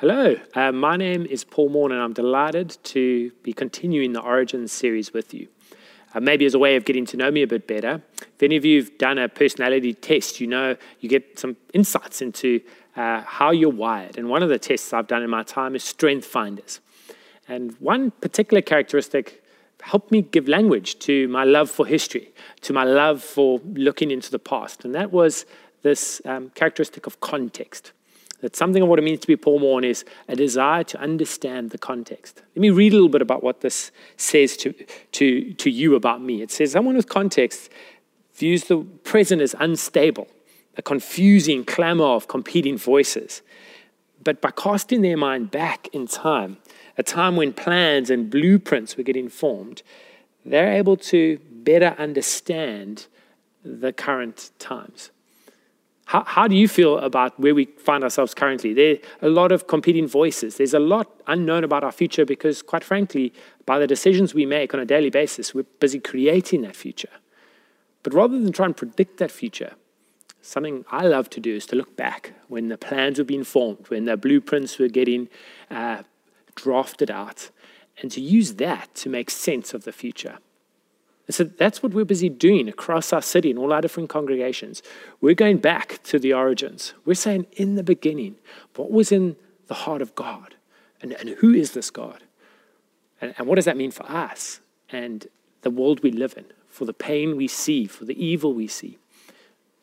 Hello, uh, my name is Paul Morn, and I'm delighted to be continuing the Origins series with you. Uh, maybe as a way of getting to know me a bit better, if any of you have done a personality test, you know you get some insights into uh, how you're wired. And one of the tests I've done in my time is Strength Finders. And one particular characteristic helped me give language to my love for history, to my love for looking into the past. And that was this um, characteristic of context that something of what it means to be Paul Morn is a desire to understand the context. Let me read a little bit about what this says to, to, to you about me. It says, Someone with context views the present as unstable, a confusing clamor of competing voices. But by casting their mind back in time, a time when plans and blueprints were getting formed, they're able to better understand the current times. How, how do you feel about where we find ourselves currently? There are a lot of competing voices. There's a lot unknown about our future because, quite frankly, by the decisions we make on a daily basis, we're busy creating that future. But rather than try and predict that future, something I love to do is to look back when the plans were being formed, when the blueprints were getting uh, drafted out, and to use that to make sense of the future. And so that's what we're busy doing across our city and all our different congregations. We're going back to the origins. We're saying, in the beginning, what was in the heart of God? And, and who is this God? And, and what does that mean for us and the world we live in, for the pain we see, for the evil we see?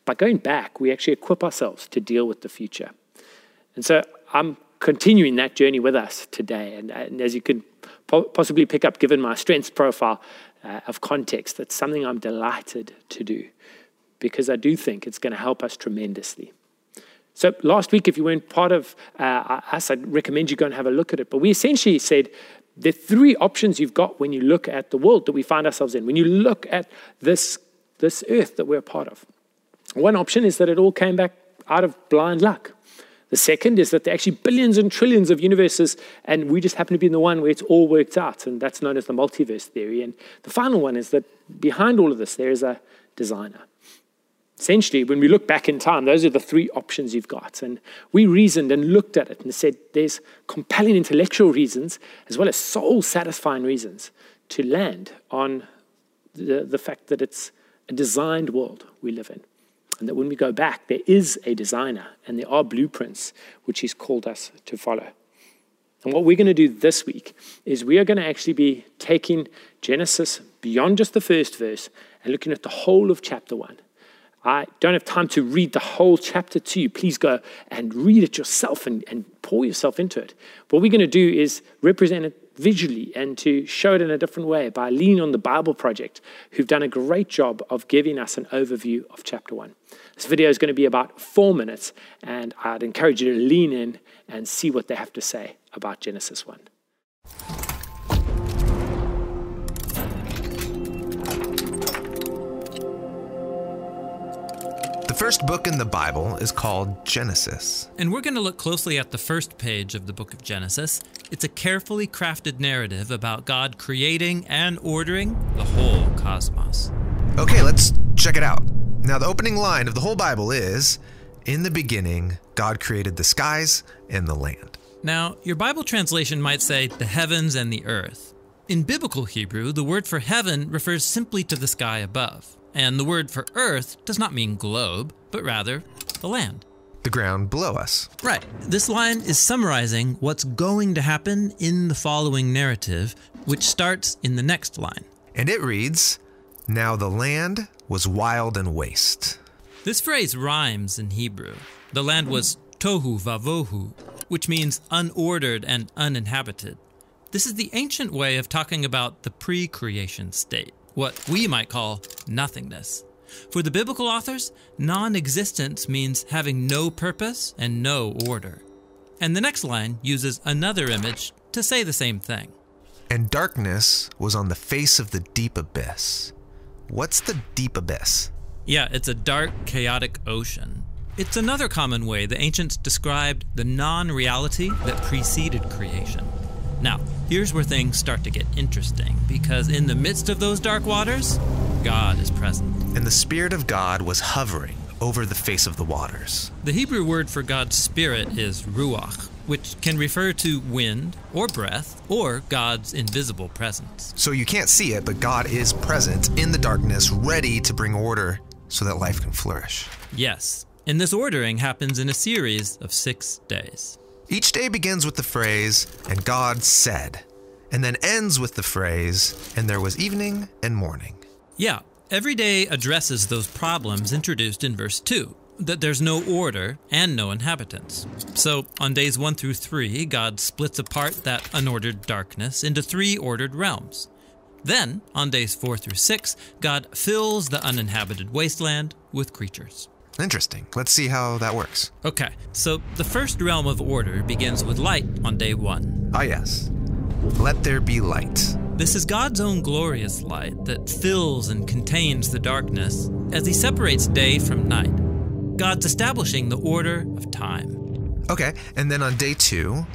By going back, we actually equip ourselves to deal with the future. And so I'm continuing that journey with us today. And, and as you can po- possibly pick up, given my strengths profile, uh, of context. That's something I'm delighted to do because I do think it's going to help us tremendously. So last week, if you weren't part of uh, us, I'd recommend you go and have a look at it. But we essentially said the three options you've got when you look at the world that we find ourselves in, when you look at this, this earth that we're a part of. One option is that it all came back out of blind luck. The second is that there are actually billions and trillions of universes, and we just happen to be in the one where it's all worked out, and that's known as the multiverse theory. And the final one is that behind all of this, there is a designer. Essentially, when we look back in time, those are the three options you've got. And we reasoned and looked at it and said there's compelling intellectual reasons as well as soul satisfying reasons to land on the, the fact that it's a designed world we live in. And that when we go back, there is a designer and there are blueprints which he's called us to follow. And what we're going to do this week is we are going to actually be taking Genesis beyond just the first verse and looking at the whole of chapter one. I don't have time to read the whole chapter to you. Please go and read it yourself and, and pour yourself into it. What we're going to do is represent it visually and to show it in a different way by leaning on the Bible Project, who've done a great job of giving us an overview of chapter one. This video is going to be about four minutes, and I'd encourage you to lean in and see what they have to say about Genesis 1. First book in the Bible is called Genesis. And we're going to look closely at the first page of the book of Genesis. It's a carefully crafted narrative about God creating and ordering the whole cosmos. Okay, let's check it out. Now, the opening line of the whole Bible is In the beginning, God created the skies and the land. Now, your Bible translation might say the heavens and the earth. In biblical Hebrew, the word for heaven refers simply to the sky above. And the word for earth does not mean globe, but rather the land. The ground below us. Right. This line is summarizing what's going to happen in the following narrative, which starts in the next line. And it reads Now the land was wild and waste. This phrase rhymes in Hebrew. The land was tohu vavohu, which means unordered and uninhabited. This is the ancient way of talking about the pre creation state what we might call nothingness. For the biblical authors, non existence means having no purpose and no order. And the next line uses another image to say the same thing. And darkness was on the face of the deep abyss. What's the deep abyss? Yeah, it's a dark, chaotic ocean. It's another common way the ancients described the non reality that preceded creation. Now, here's where things start to get interesting because in the midst of those dark waters, God is present. And the Spirit of God was hovering over the face of the waters. The Hebrew word for God's Spirit is ruach, which can refer to wind or breath or God's invisible presence. So you can't see it, but God is present in the darkness, ready to bring order so that life can flourish. Yes, and this ordering happens in a series of six days. Each day begins with the phrase, and God said, and then ends with the phrase, and there was evening and morning. Yeah, every day addresses those problems introduced in verse 2 that there's no order and no inhabitants. So, on days 1 through 3, God splits apart that unordered darkness into three ordered realms. Then, on days 4 through 6, God fills the uninhabited wasteland with creatures. Interesting. Let's see how that works. Okay, so the first realm of order begins with light on day 1. Ah, yes. Let there be light. This is God's own glorious light that fills and contains the darkness as He separates day from night. God's establishing the order of time. Okay, and then on day two,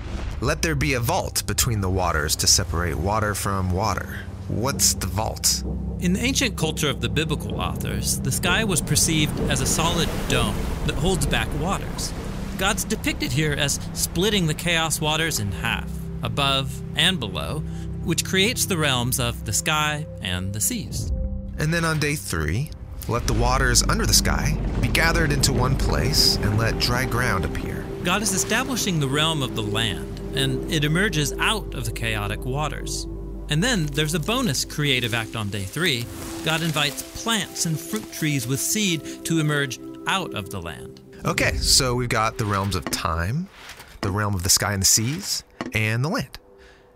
let there be a vault between the waters to separate water from water. What's the vault? In the ancient culture of the biblical authors, the sky was perceived as a solid dome that holds back waters. God's depicted here as splitting the chaos waters in half, above and below, which creates the realms of the sky and the seas. And then on day three, let the waters under the sky be gathered into one place and let dry ground appear. God is establishing the realm of the land, and it emerges out of the chaotic waters. And then there's a bonus creative act on day three. God invites plants and fruit trees with seed to emerge out of the land. Okay, so we've got the realms of time, the realm of the sky and the seas, and the land.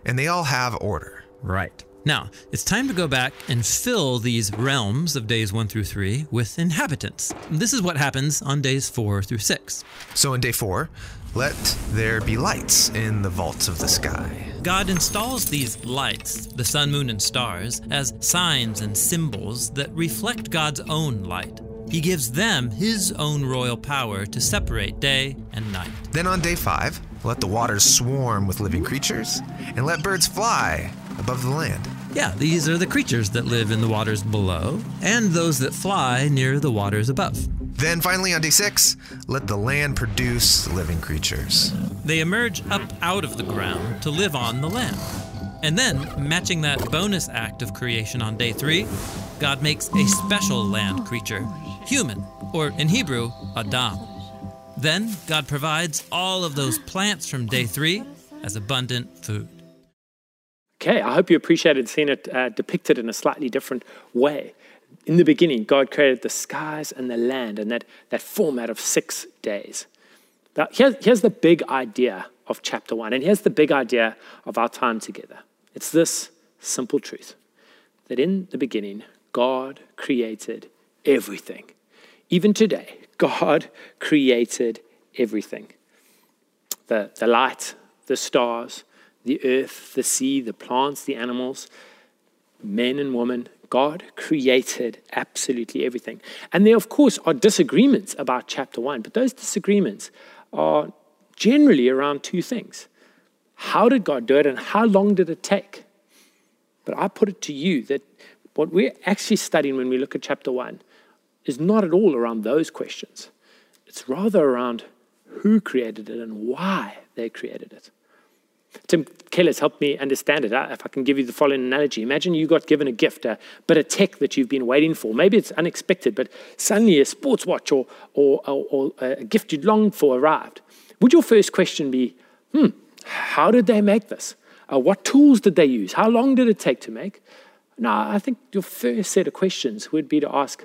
And they all have order. Right. Now, it's time to go back and fill these realms of days 1 through 3 with inhabitants. This is what happens on days 4 through 6. So in day 4, let there be lights in the vaults of the sky. God installs these lights, the sun, moon, and stars, as signs and symbols that reflect God's own light. He gives them his own royal power to separate day and night. Then on day 5, let the waters swarm with living creatures, and let birds fly above the land. Yeah, these are the creatures that live in the waters below, and those that fly near the waters above. Then finally on day six, let the land produce living creatures. They emerge up out of the ground to live on the land. And then, matching that bonus act of creation on day three, God makes a special land creature, human, or in Hebrew, Adam. Then, God provides all of those plants from day three as abundant food. Okay, I hope you appreciated seeing it uh, depicted in a slightly different way. In the beginning, God created the skies and the land and that, that format of six days. Now, here's, here's the big idea of chapter one, and here's the big idea of our time together. It's this simple truth that in the beginning, God created everything. Even today, God created everything the, the light, the stars, the earth, the sea, the plants, the animals, men and women. God created absolutely everything. And there, of course, are disagreements about chapter one, but those disagreements are generally around two things How did God do it, and how long did it take? But I put it to you that what we're actually studying when we look at chapter one is not at all around those questions. It's rather around who created it and why they created it. Tim Keller's helped me understand it. If I can give you the following analogy Imagine you got given a gift, a bit of tech that you've been waiting for. Maybe it's unexpected, but suddenly a sports watch or, or, or, or a gift you'd longed for arrived. Would your first question be, hmm, how did they make this? Uh, what tools did they use? How long did it take to make? Now, I think your first set of questions would be to ask,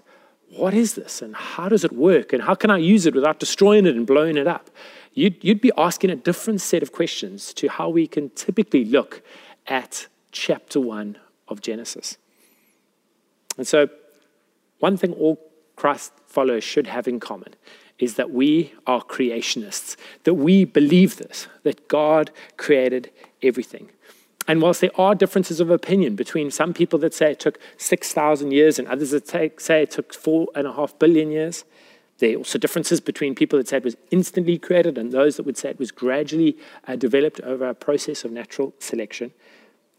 what is this and how does it work and how can I use it without destroying it and blowing it up? You'd, you'd be asking a different set of questions to how we can typically look at chapter one of Genesis. And so, one thing all Christ followers should have in common is that we are creationists, that we believe this, that God created everything. And whilst there are differences of opinion between some people that say it took 6,000 years and others that say it took four and a half billion years, there also differences between people that say it was instantly created and those that would say it was gradually uh, developed over a process of natural selection.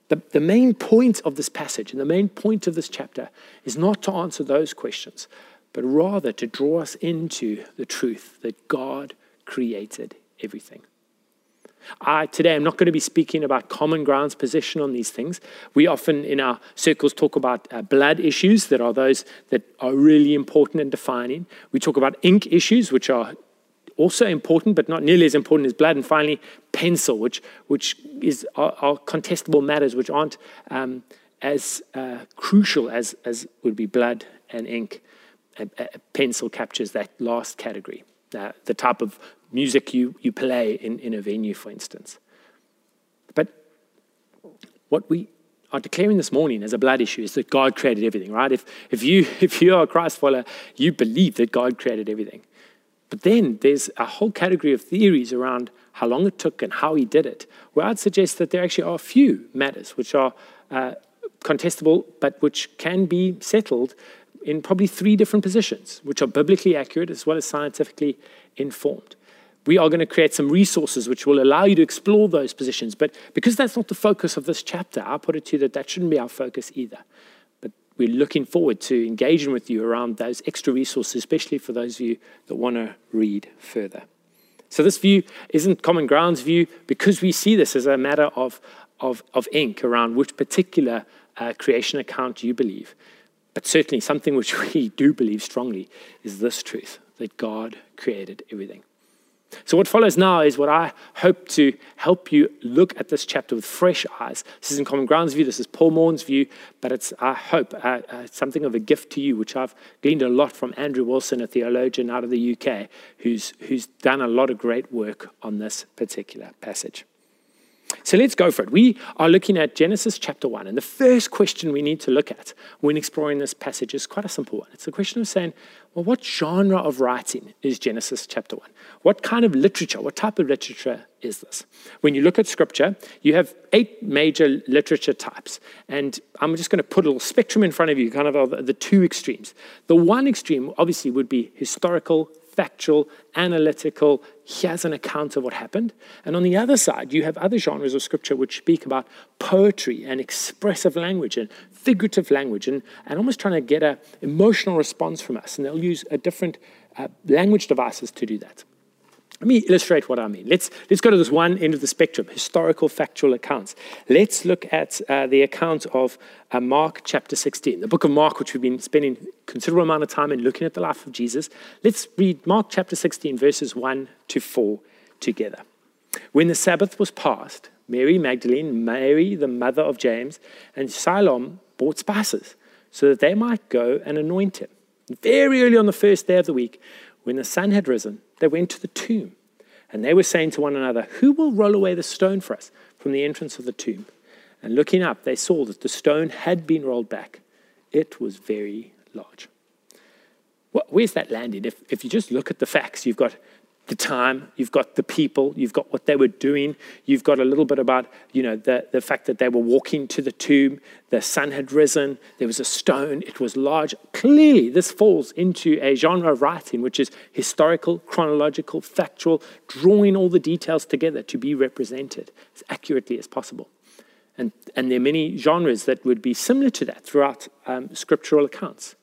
The, the main point of this passage and the main point of this chapter is not to answer those questions, but rather to draw us into the truth that God created everything. I, today, I'm not going to be speaking about common ground's position on these things. We often, in our circles, talk about uh, blood issues that are those that are really important and defining. We talk about ink issues, which are also important, but not nearly as important as blood. And finally, pencil, which, which is, are, are contestable matters which aren't um, as uh, crucial as, as would be blood and ink. A, a pencil captures that last category, uh, the type of music you, you play in, in a venue, for instance. But what we are declaring this morning as a blood issue is that God created everything, right? If, if, you, if you are a Christ follower, you believe that God created everything. But then there's a whole category of theories around how long it took and how he did it, where I'd suggest that there actually are a few matters which are uh, contestable, but which can be settled in probably three different positions, which are biblically accurate as well as scientifically informed. We are going to create some resources which will allow you to explore those positions. But because that's not the focus of this chapter, I put it to you that that shouldn't be our focus either But we're looking forward to engaging with you around those extra resources, especially for those of you that want to read further. So, this view isn't Common Ground's view because we see this as a matter of, of, of ink around which particular uh, creation account you believe. But certainly, something which we do believe strongly is this truth that God created everything. So, what follows now is what I hope to help you look at this chapter with fresh eyes. This is in Common Ground's view, this is Paul Morn's view, but it's, I hope, uh, uh, something of a gift to you, which I've gleaned a lot from Andrew Wilson, a theologian out of the UK, who's, who's done a lot of great work on this particular passage. So let's go for it. We are looking at Genesis chapter 1, and the first question we need to look at when exploring this passage is quite a simple one. It's the question of saying, well, what genre of writing is Genesis chapter 1? What kind of literature, what type of literature is this? When you look at scripture, you have eight major literature types, and I'm just going to put a little spectrum in front of you, kind of the two extremes. The one extreme, obviously, would be historical factual, analytical, here's an account of what happened. And on the other side, you have other genres of scripture which speak about poetry and expressive language and figurative language and, and almost trying to get an emotional response from us. And they'll use a different uh, language devices to do that. Let me illustrate what I mean. Let's, let's go to this one end of the spectrum historical, factual accounts. Let's look at uh, the account of uh, Mark chapter 16, the book of Mark, which we've been spending considerable amount of time in looking at the life of Jesus. Let's read Mark chapter 16, verses 1 to 4 together. When the Sabbath was past, Mary Magdalene, Mary, the mother of James, and Salome bought spices so that they might go and anoint him. Very early on the first day of the week, when the sun had risen, they went to the tomb. And they were saying to one another, Who will roll away the stone for us from the entrance of the tomb? And looking up, they saw that the stone had been rolled back. It was very large. Well, where's that landed? If, if you just look at the facts, you've got the time, you've got the people, you've got what they were doing, you've got a little bit about, you know, the, the fact that they were walking to the tomb, the sun had risen, there was a stone, it was large. Clearly, this falls into a genre of writing which is historical, chronological, factual, drawing all the details together to be represented as accurately as possible. And, and there are many genres that would be similar to that throughout um, scriptural accounts.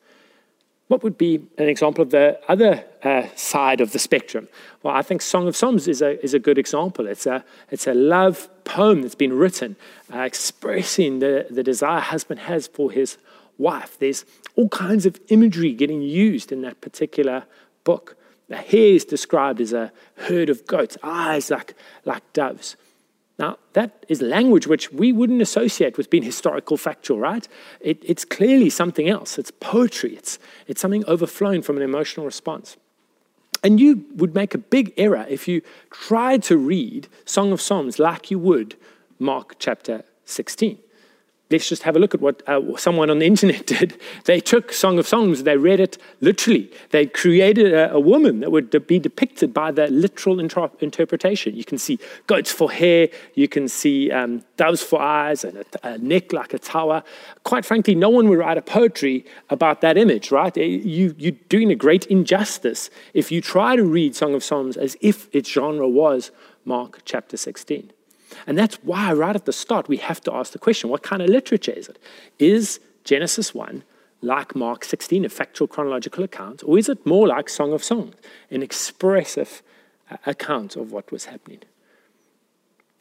What would be an example of the other uh, side of the spectrum? Well, I think Song of Songs is a, is a good example. It's a, it's a love poem that's been written uh, expressing the, the desire husband has for his wife. There's all kinds of imagery getting used in that particular book. The hair is described as a herd of goats, eyes like, like doves. Now, that is language which we wouldn't associate with being historical factual, right? It, it's clearly something else. It's poetry, it's, it's something overflowing from an emotional response. And you would make a big error if you tried to read Song of Psalms like you would Mark chapter 16 let's just have a look at what uh, someone on the internet did. They took Song of Songs, they read it literally. They created a, a woman that would be depicted by the literal inter- interpretation. You can see goats for hair, you can see um, doves for eyes, and a, a, neck like a tower. Quite frankly, no one would write a poetry about that image, right? Eh, you, you're doing a great injustice if you try to read Song of Songs as if its genre was Mark chapter 16. And that's why, right at the start, we have to ask the question what kind of literature is it? Is Genesis 1 like Mark 16, a factual chronological account, or is it more like Song of Songs, an expressive uh, account of what was happening?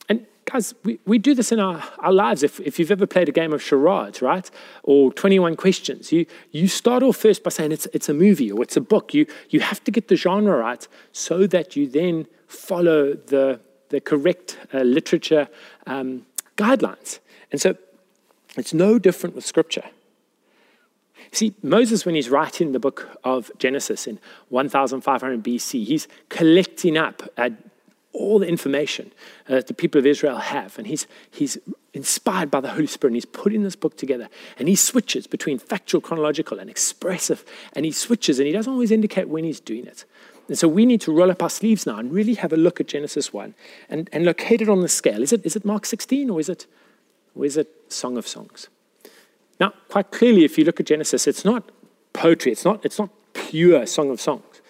And guys, we, we do this in our, our lives. If, if you've ever played a game of charades, right? Or 21 questions, you, you start off first by saying it's, it's a movie or it's a book. You, you have to get the genre right so that you then follow the, the correct uh, literature um, guidelines. And so it's no different with Scripture. See, Moses, when he's writing the book of Genesis in 1500 BC, he's collecting up uh, all the information uh, that the people of Israel have. And he's, he's inspired by the Holy Spirit and he's putting this book together. And he switches between factual, chronological, and expressive. And he switches and he doesn't always indicate when he's doing it. And so we need to roll up our sleeves now and really have a look at Genesis 1 and, and locate it on the scale. Is it, is it Mark 16 or is it, or is it Song of Songs? Now, quite clearly, if you look at Genesis, it's not poetry, it's not, it's not pure Song of Songs.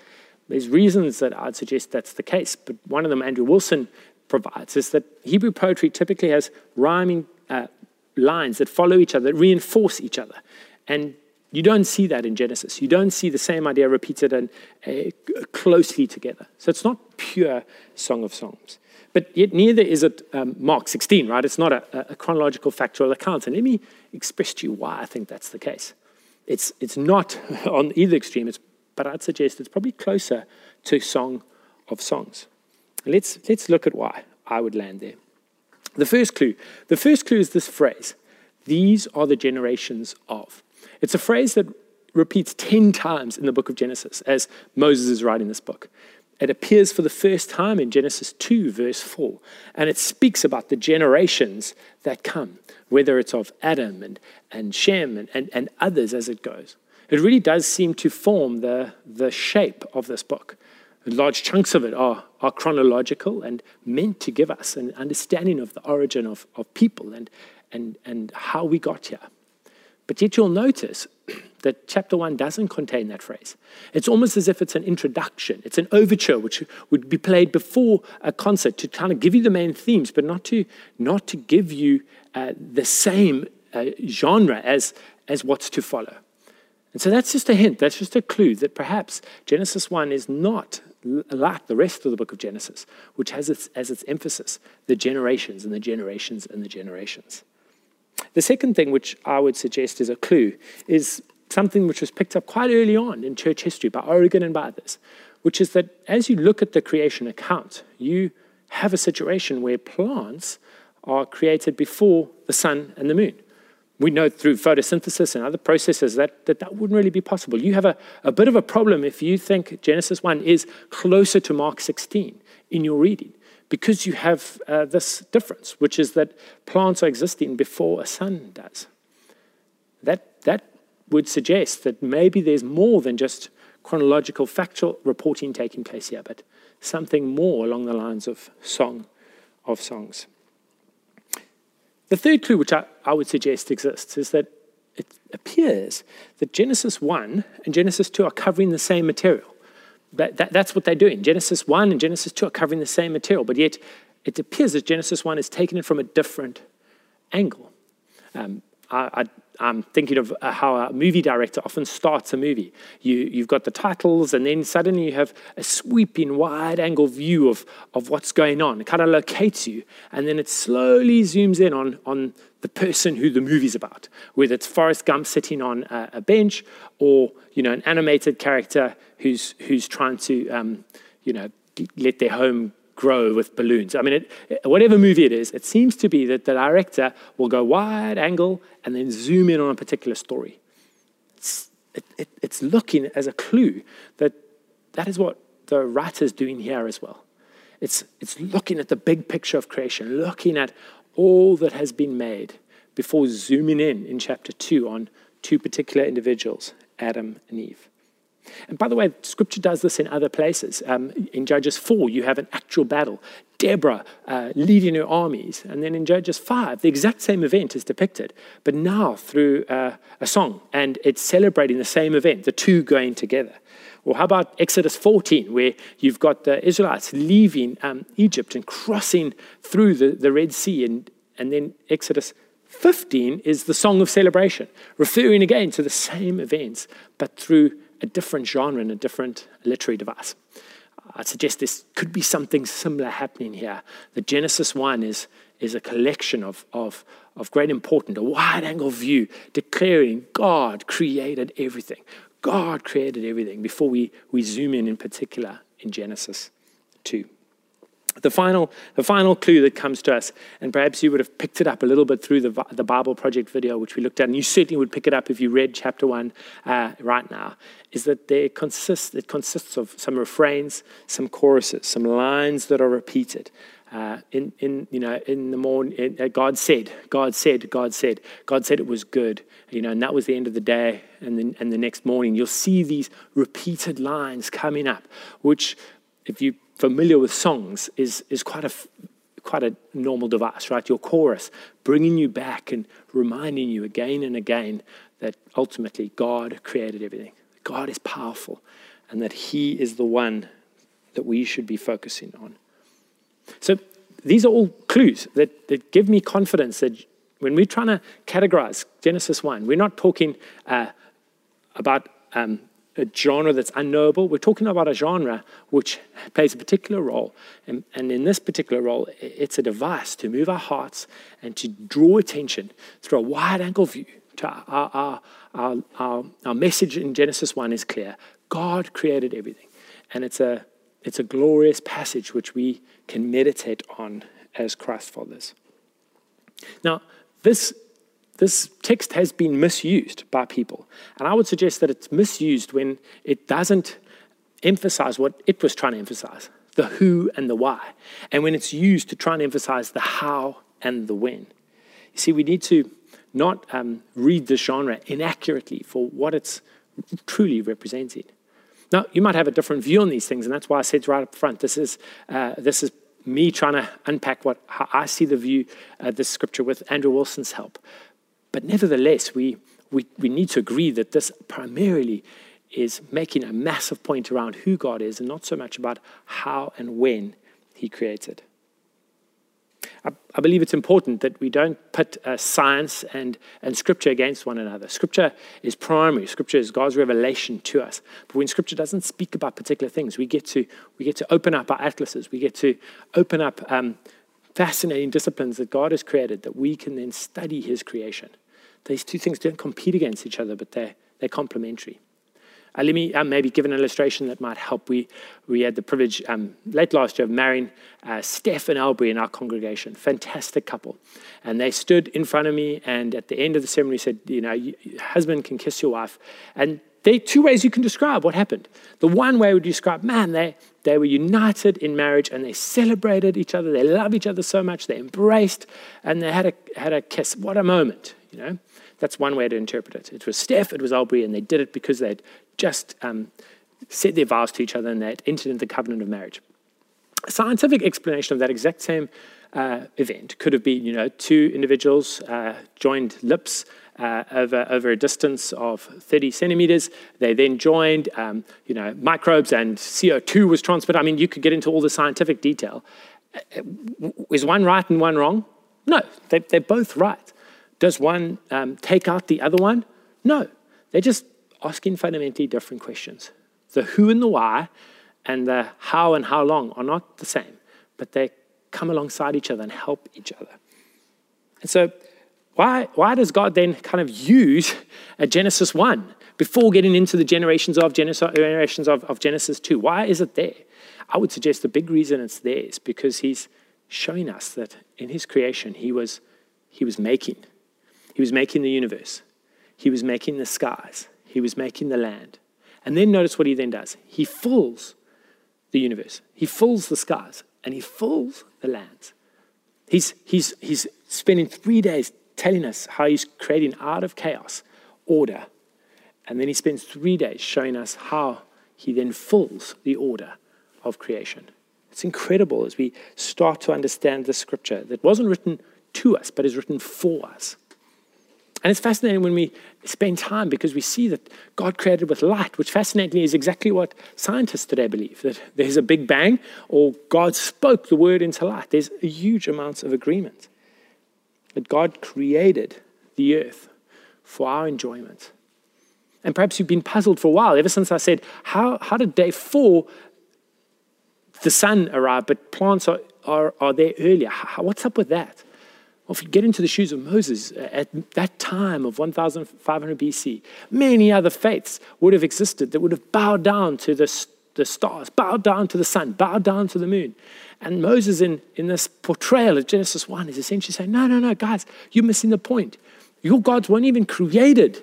There's reasons that I'd suggest that's the case, but one of them Andrew Wilson provides is that Hebrew poetry typically has rhyming uh, lines that follow each other, that reinforce each other. And you don't see that in Genesis. You don't see the same idea repeated and uh, closely together. So it's not pure Song of Songs. But yet neither is it um, Mark 16, right? It's not a, a, chronological factual account. And let me express to you why I think that's the case. It's, it's not on either extreme, it's, but I'd suggest it's probably closer to Song of Songs. Let's, let's look at why I would land there. The first clue. The first clue is this phrase These are the generations of. It's a phrase that repeats 10 times in the book of Genesis as Moses is writing this book. It appears for the first time in Genesis 2, verse 4, and it speaks about the generations that come, whether it's of Adam and, and Shem and, and, and others as it goes. It really does seem to form the, the shape of this book. Large chunks of it are, are chronological and meant to give us an understanding of the origin of, of people and, and, and how we got here. But yet you'll notice that chapter one doesn't contain that phrase. It's almost as if it's an introduction, it's an overture which would be played before a concert to kind of give you the main themes, but not to, not to give you uh, the same uh, genre as, as what's to follow. And so that's just a hint, that's just a clue that perhaps Genesis 1 is not like the rest of the book of Genesis, which has its, as its emphasis the generations and the generations and the generations. The second thing which I would suggest is a clue is something which was picked up quite early on in church history by Origen and by others, which is that as you look at the creation account, you have a situation where plants are created before the sun and the moon. We know through photosynthesis and other processes that that, that wouldn't really be possible. You have a, a bit of a problem if you think Genesis 1 is closer to Mark 16 in your reading because you have uh, this difference, which is that plants are existing before a sun does. That, that would suggest that maybe there's more than just chronological, factual reporting taking place here, but something more along the lines of song of songs. The third clue, which I, I would suggest exists, is that it appears that Genesis 1 and Genesis 2 are covering the same material. That, that, that's what they're doing. Genesis 1 and Genesis 2 are covering the same material, but yet it appears that Genesis 1 is taking it from a different angle. Um, I, am thinking of uh, how a movie director often starts a movie. You, you've got the titles, and then suddenly you have a sweeping, wide angle view of, of what's going on. It kind of locates you, and then it slowly zooms in on, on the person who the movie's about, whether it's Forrest Gump sitting on a, a bench or you know an animated character who's who's trying to um, you know let their home grow with balloons. I mean, it, whatever movie it is, it seems to be that the director will go wide angle and then zoom in on a particular story. It's, it, it, it's looking as a clue that that is what the writer's doing here as well. It's, it's looking at the big picture of creation, looking at all that has been made before zooming in in chapter 2 on two particular individuals, Adam and Eve. And by the way, scripture does this in other places. Um, in Judges 4, you have an actual battle. Deborah uh, leading her armies. And then in Judges 5, the exact same event is depicted, but now through uh, a song. And it's celebrating the same event, the two going together. Or how about Exodus 14, where you've got the Israelites leaving um, Egypt and crossing through the, the Red Sea? And, and then Exodus 15 is the song of celebration, referring again to the same events, but through a different genre and a different literary device. I suggest this could be something similar happening here. The Genesis 1 is, is a collection of, of, of great importance, a wide angle view declaring God created everything. God created everything before we, we zoom in, in particular, in Genesis 2. The final, the final clue that comes to us, and perhaps you would have picked it up a little bit through the, the Bible Project video, which we looked at, and you certainly would pick it up if you read chapter one uh, right now, is that there consists, it consists of some refrains, some choruses, some lines that are repeated. Uh, in, in, you know, in the morning, uh, God said, God said, God said, God said it was good, you know, and that was the end of the day. And then, and the next morning, you'll see these repeated lines coming up, which, if you're familiar with songs is, is quite, a, quite a normal device, right? Your chorus, bringing you back and reminding you again and again that ultimately God created everything. God is powerful and that He is the one that we should be focusing on. So these are all clues that, that give me confidence that when we're trying to categorize Genesis 1, we're not talking uh, about um, a genre that's unknowable. We're talking about a genre which plays a particular role. And, and, in this particular role, it's a device to move our hearts and to draw attention through a wide angle view to our, our, our, our, our message in Genesis 1 is clear. God created everything. And it's a, it's a glorious passage which we can meditate on as Christ followers. Now, this this text has been misused by people. And I would suggest that it's misused when it doesn't emphasize what it was trying to emphasize the who and the why. And when it's used to try and emphasize the how and the when. You see, we need to not um, read the genre inaccurately for what it's truly representing. Now, you might have a different view on these things, and that's why I said right up front this is, uh, this is me trying to unpack what, how I see the view, uh, this scripture with Andrew Wilson's help. But nevertheless, we, we, we need to agree that this primarily is making a massive point around who God is and not so much about how and when He created. I, believe it's important that we don't put uh, science and, and Scripture against one another. Scripture is primary. Scripture is God's revelation to us. But when Scripture doesn't speak about particular things, we get to, we get to open up our atlases. We get to open up um, fascinating disciplines that God has created that we can then study His creation. These two things don't compete against each other, but they're, they're complementary. Uh, let me uh, maybe give an illustration that might help. We, we had the privilege um, late last year of marrying uh, Steph and Aubrey in our congregation. Fantastic couple. And they stood in front of me, and at the end of the ceremony said, You know, husband can kiss your wife. And there are two ways you can describe what happened. The one way would describe, man, they, they were united in marriage and they celebrated each other. They love each other so much. They embraced and they had a, had a kiss. What a moment, you know. That's one way to interpret it. It was Steph, it was Aubrey, and they did it because they'd just um, said their vows to each other and they'd entered into the covenant of marriage. A scientific explanation of that exact same uh, event could have been, you know, two individuals uh, joined lips uh, over, over a distance of 30 centimeters. They then joined, um, you know, microbes and CO2 was transferred. I mean, you could get into all the scientific detail. Uh, is one right and one wrong? No, they, they're both right. Does one um, take out the other one? No. They're just asking fundamentally different questions. The who and the why and the how and how long are not the same, but they come alongside each other and help each other. And so, why, why does God then kind of use a Genesis 1 before getting into the generations of Genesis, generations of, of Genesis 2? Why is it there? I would suggest the big reason it's there is because He's showing us that in His creation, He was, he was making. He was making the universe, He was making the skies, He was making the land. And then notice what He then does He fills the universe, He fills the skies, and He fills the lands. He's, he's, he's spending three days telling us how He's creating out of chaos order. And then He spends three days showing us how He then fills the order of creation. It's incredible as we start to understand the scripture that wasn't written to us, but is written for us. And it's fascinating when we spend time because we see that God created with light, which fascinatingly is exactly what scientists today believe that there's a big bang or God spoke the word into light. There's a huge amounts of agreement that God created the earth for our enjoyment. And perhaps you've been puzzled for a while, ever since I said, How, how did day four The sun arrive, but plants are, are, are there earlier. How, what's up with that? Well, if you get into the shoes of Moses uh, at that time of 1500 BC, many other faiths would have existed that would have bowed down to the, the stars, bowed down to the sun, bowed down to the moon. And Moses, in, in this portrayal of Genesis 1, is essentially saying, No, no, no, guys, you're missing the point. Your gods weren't even created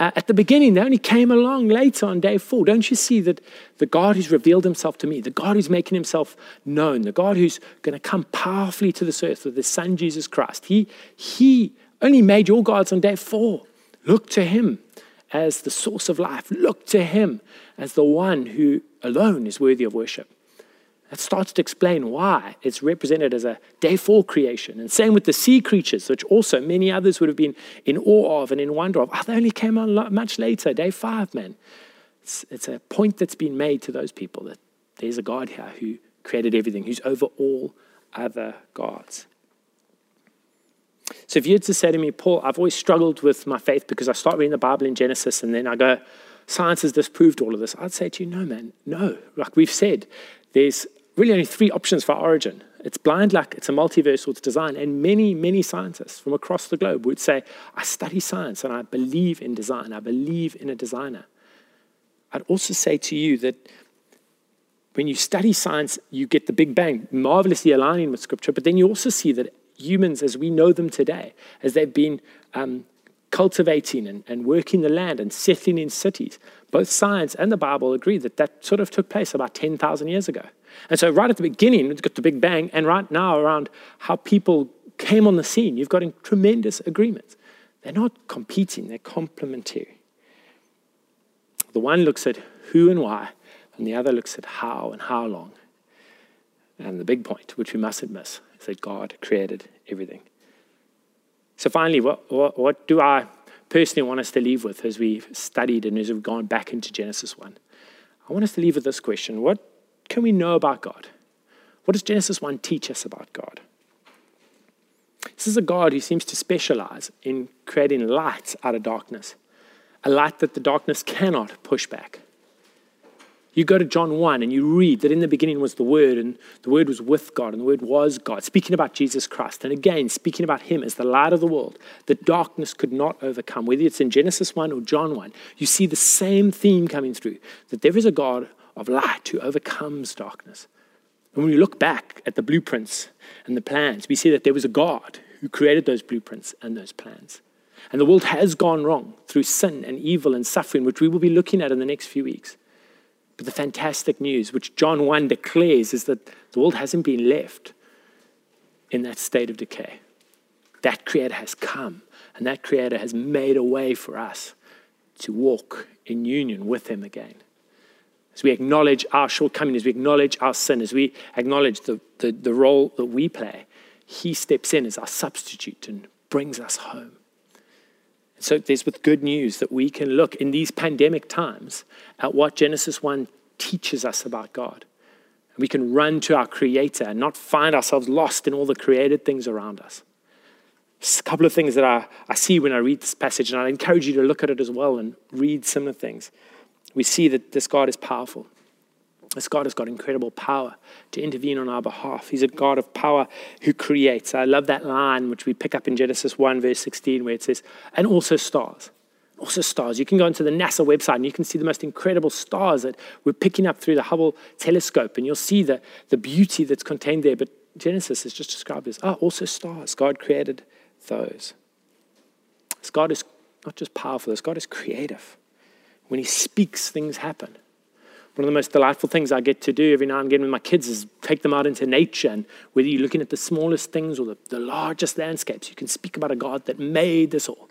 uh, at the beginning. They only came along later on day four. Don't you see that the God who's revealed himself to me, the God who's making himself known, the God who's going to come powerfully to this earth with his son Jesus Christ, he, he only made your gods on day four. Look to him as the source of life. Look to him as the one who alone is worthy of worship. That starts to explain why it's represented as a day four creation. And same with the sea creatures, which also many others would have been in awe of and in wonder of. Oh, they only came on much later, day five, man. It's, it's a point that's been made to those people that there's a God here who created everything, who's over all other gods. So if you had to say to me, Paul, I've always struggled with my faith because I start reading the Bible in Genesis and then I go, science has disproved all of this. I'd say to you, no, man, no. Like we've said, there's really only three options for origin. It's blind luck, it's a multiverse, or it's design. And many, many scientists from across the globe would say, I study science and I believe in design. I believe in a designer. I'd also say to you that when you study science, you get the Big Bang, marvelously aligning with Scripture, but then you also see that humans, as we know them today, as they've been um, cultivating and, and working the land and settling in cities, both science and the Bible agree that that sort of took place about 10,000 years ago. And so, right at the beginning, we've got the Big Bang, and right now, around how people came on the scene, you've got tremendous agreement. They're not competing, they're complementary. The one looks at who and why, and the other looks at how and how long. And the big point, which we mustn't miss, is that God created everything. So, finally, what, what, what do I personally want us to leave with as we've studied and as we've gone back into Genesis 1? I want us to leave with this question What can we know about God? What does Genesis 1 teach us about God? This is a God who seems to specialize in creating light out of darkness, a light that the darkness cannot push back. You go to John 1 and you read that in the beginning was the Word, and the Word was with God, and the Word was God, speaking about Jesus Christ. And again, speaking about Him as the light of the world that darkness could not overcome. Whether it's in Genesis 1 or John 1, you see the same theme coming through that there is a God of light who overcomes darkness. And when we look back at the blueprints and the plans, we see that there was a God who created those blueprints and those plans. And the world has gone wrong through sin and evil and suffering, which we will be looking at in the next few weeks. But the fantastic news, which John 1 declares, is that the world hasn't been left in that state of decay. That Creator has come, and that Creator has made a way for us to walk in union with Him again. As we acknowledge our shortcomings, as we acknowledge our sin, as we acknowledge the, the, the role that we play, He steps in as our substitute and brings us home. So there's with good news that we can look in these pandemic times at what Genesis 1 teaches us about God. We can run to our Creator and not find ourselves lost in all the created things around us. Just a couple of things that I, I see when I read this passage, and I encourage you to look at it as well and read similar things. We see that this God is powerful. This God has got incredible power to intervene on our behalf. He's a God of power who creates. I love that line which we pick up in Genesis 1, verse 16, where it says, and also stars. Also, stars. You can go into the NASA website and you can see the most incredible stars that we're picking up through the Hubble telescope, and you'll see the, the beauty that's contained there. But Genesis is just described as, ah, also stars. God created those. This God is not just powerful, this God is creative. When He speaks, things happen. One of the most delightful things I get to do every now and again with my kids is take them out into nature. And whether you're looking at the smallest things or the, the largest landscapes, you can speak about a God that made this all.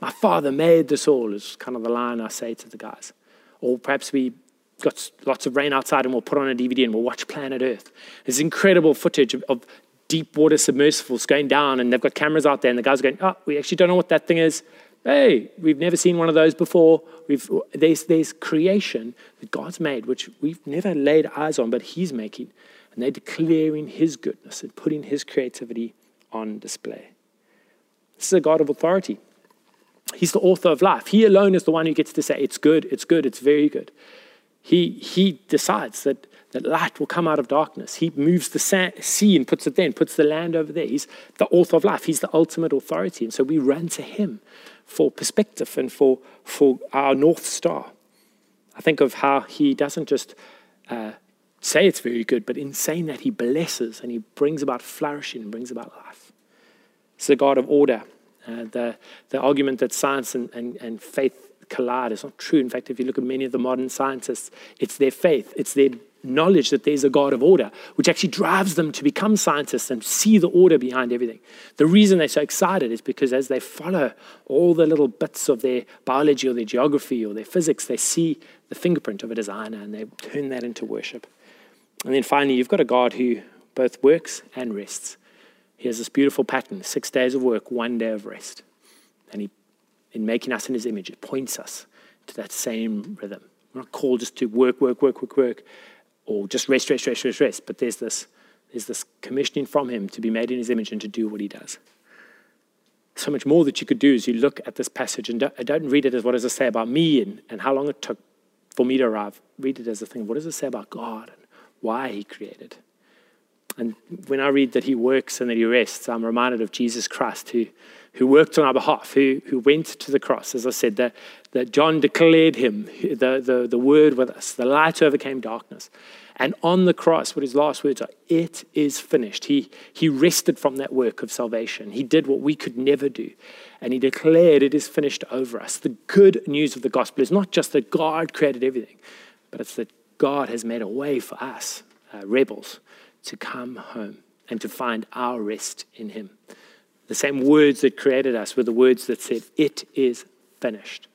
My Father made this all, is kind of the line I say to the guys. Or perhaps we got lots of rain outside and we'll put on a DVD and we'll watch Planet Earth. There's incredible footage of, of deep water submersibles going down, and they've got cameras out there, and the guys are going, Oh, we actually don't know what that thing is. Hey, we've never seen one of those before. We've, there's, there's creation that God's made, which we've never laid eyes on, but He's making. And they're declaring His goodness and putting His creativity on display. This is a God of authority. He's the author of life. He alone is the one who gets to say, It's good, it's good, it's very good. He, he decides that, that light will come out of darkness. He moves the sea and puts it there and puts the land over there. He's the author of life. He's the ultimate authority. And so we run to him for perspective and for, for our North Star. I think of how he doesn't just uh, say it's very good, but in saying that, he blesses and he brings about flourishing and brings about life. It's the God of order. Uh, the, the argument that science and, and, and faith collide is not true. In fact, if you look at many of the modern scientists, it's their faith, it's their knowledge that there's a God of order, which actually drives them to become scientists and see the order behind everything. The reason they're so excited is because as they follow all the little bits of their biology or their geography or their physics, they see the fingerprint of a designer and they turn that into worship. And then finally, you've got a God who both works and rests. He has this beautiful pattern six days of work, one day of rest. And he, in making us in his image, it points us to that same rhythm. We're not called just to work, work, work, work, work, or just rest, rest, rest, rest, rest. But there's this, there's this commissioning from him to be made in his image and to do what he does. So much more that you could do is you look at this passage and don't, don't read it as what does it say about me and, and how long it took for me to arrive. Read it as a thing. What does it say about God and why he created? And when I read that he works and that he rests, I'm reminded of Jesus Christ who, who worked on our behalf, who, who went to the cross. As I said, that, that John declared him, the, the, the word with us. The light overcame darkness. And on the cross, what his last words are, it is finished. He, he rested from that work of salvation. He did what we could never do. And he declared it is finished over us. The good news of the gospel is not just that God created everything, but it's that God has made a way for us, uh, rebels, to come home and to find our rest in Him. The same words that created us were the words that said, It is finished.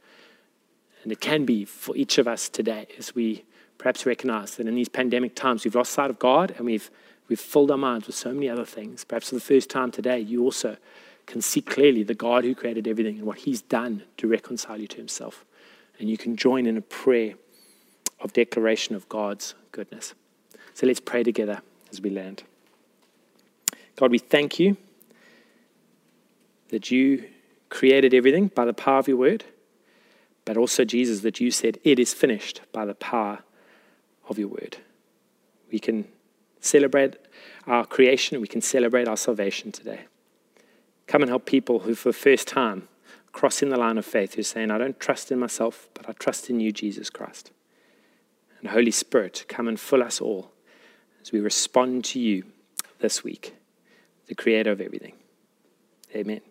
And it can be for each of us today as we perhaps recognize that in these pandemic times we've lost sight of God and we've, we've filled our minds with so many other things. Perhaps for the first time today, you also can see clearly the God who created everything and what He's done to reconcile you to Himself. And you can join in a prayer of declaration of God's goodness. So let's pray together as we land. God, we thank you that you created everything by the power of your word, but also, Jesus, that you said it is finished by the power of your word. We can celebrate our creation, we can celebrate our salvation today. Come and help people who, for the first time, crossing the line of faith, who are saying, I don't trust in myself, but I trust in you, Jesus Christ. And Holy Spirit, come and fill us all as we respond to you this week, the creator of everything. Amen.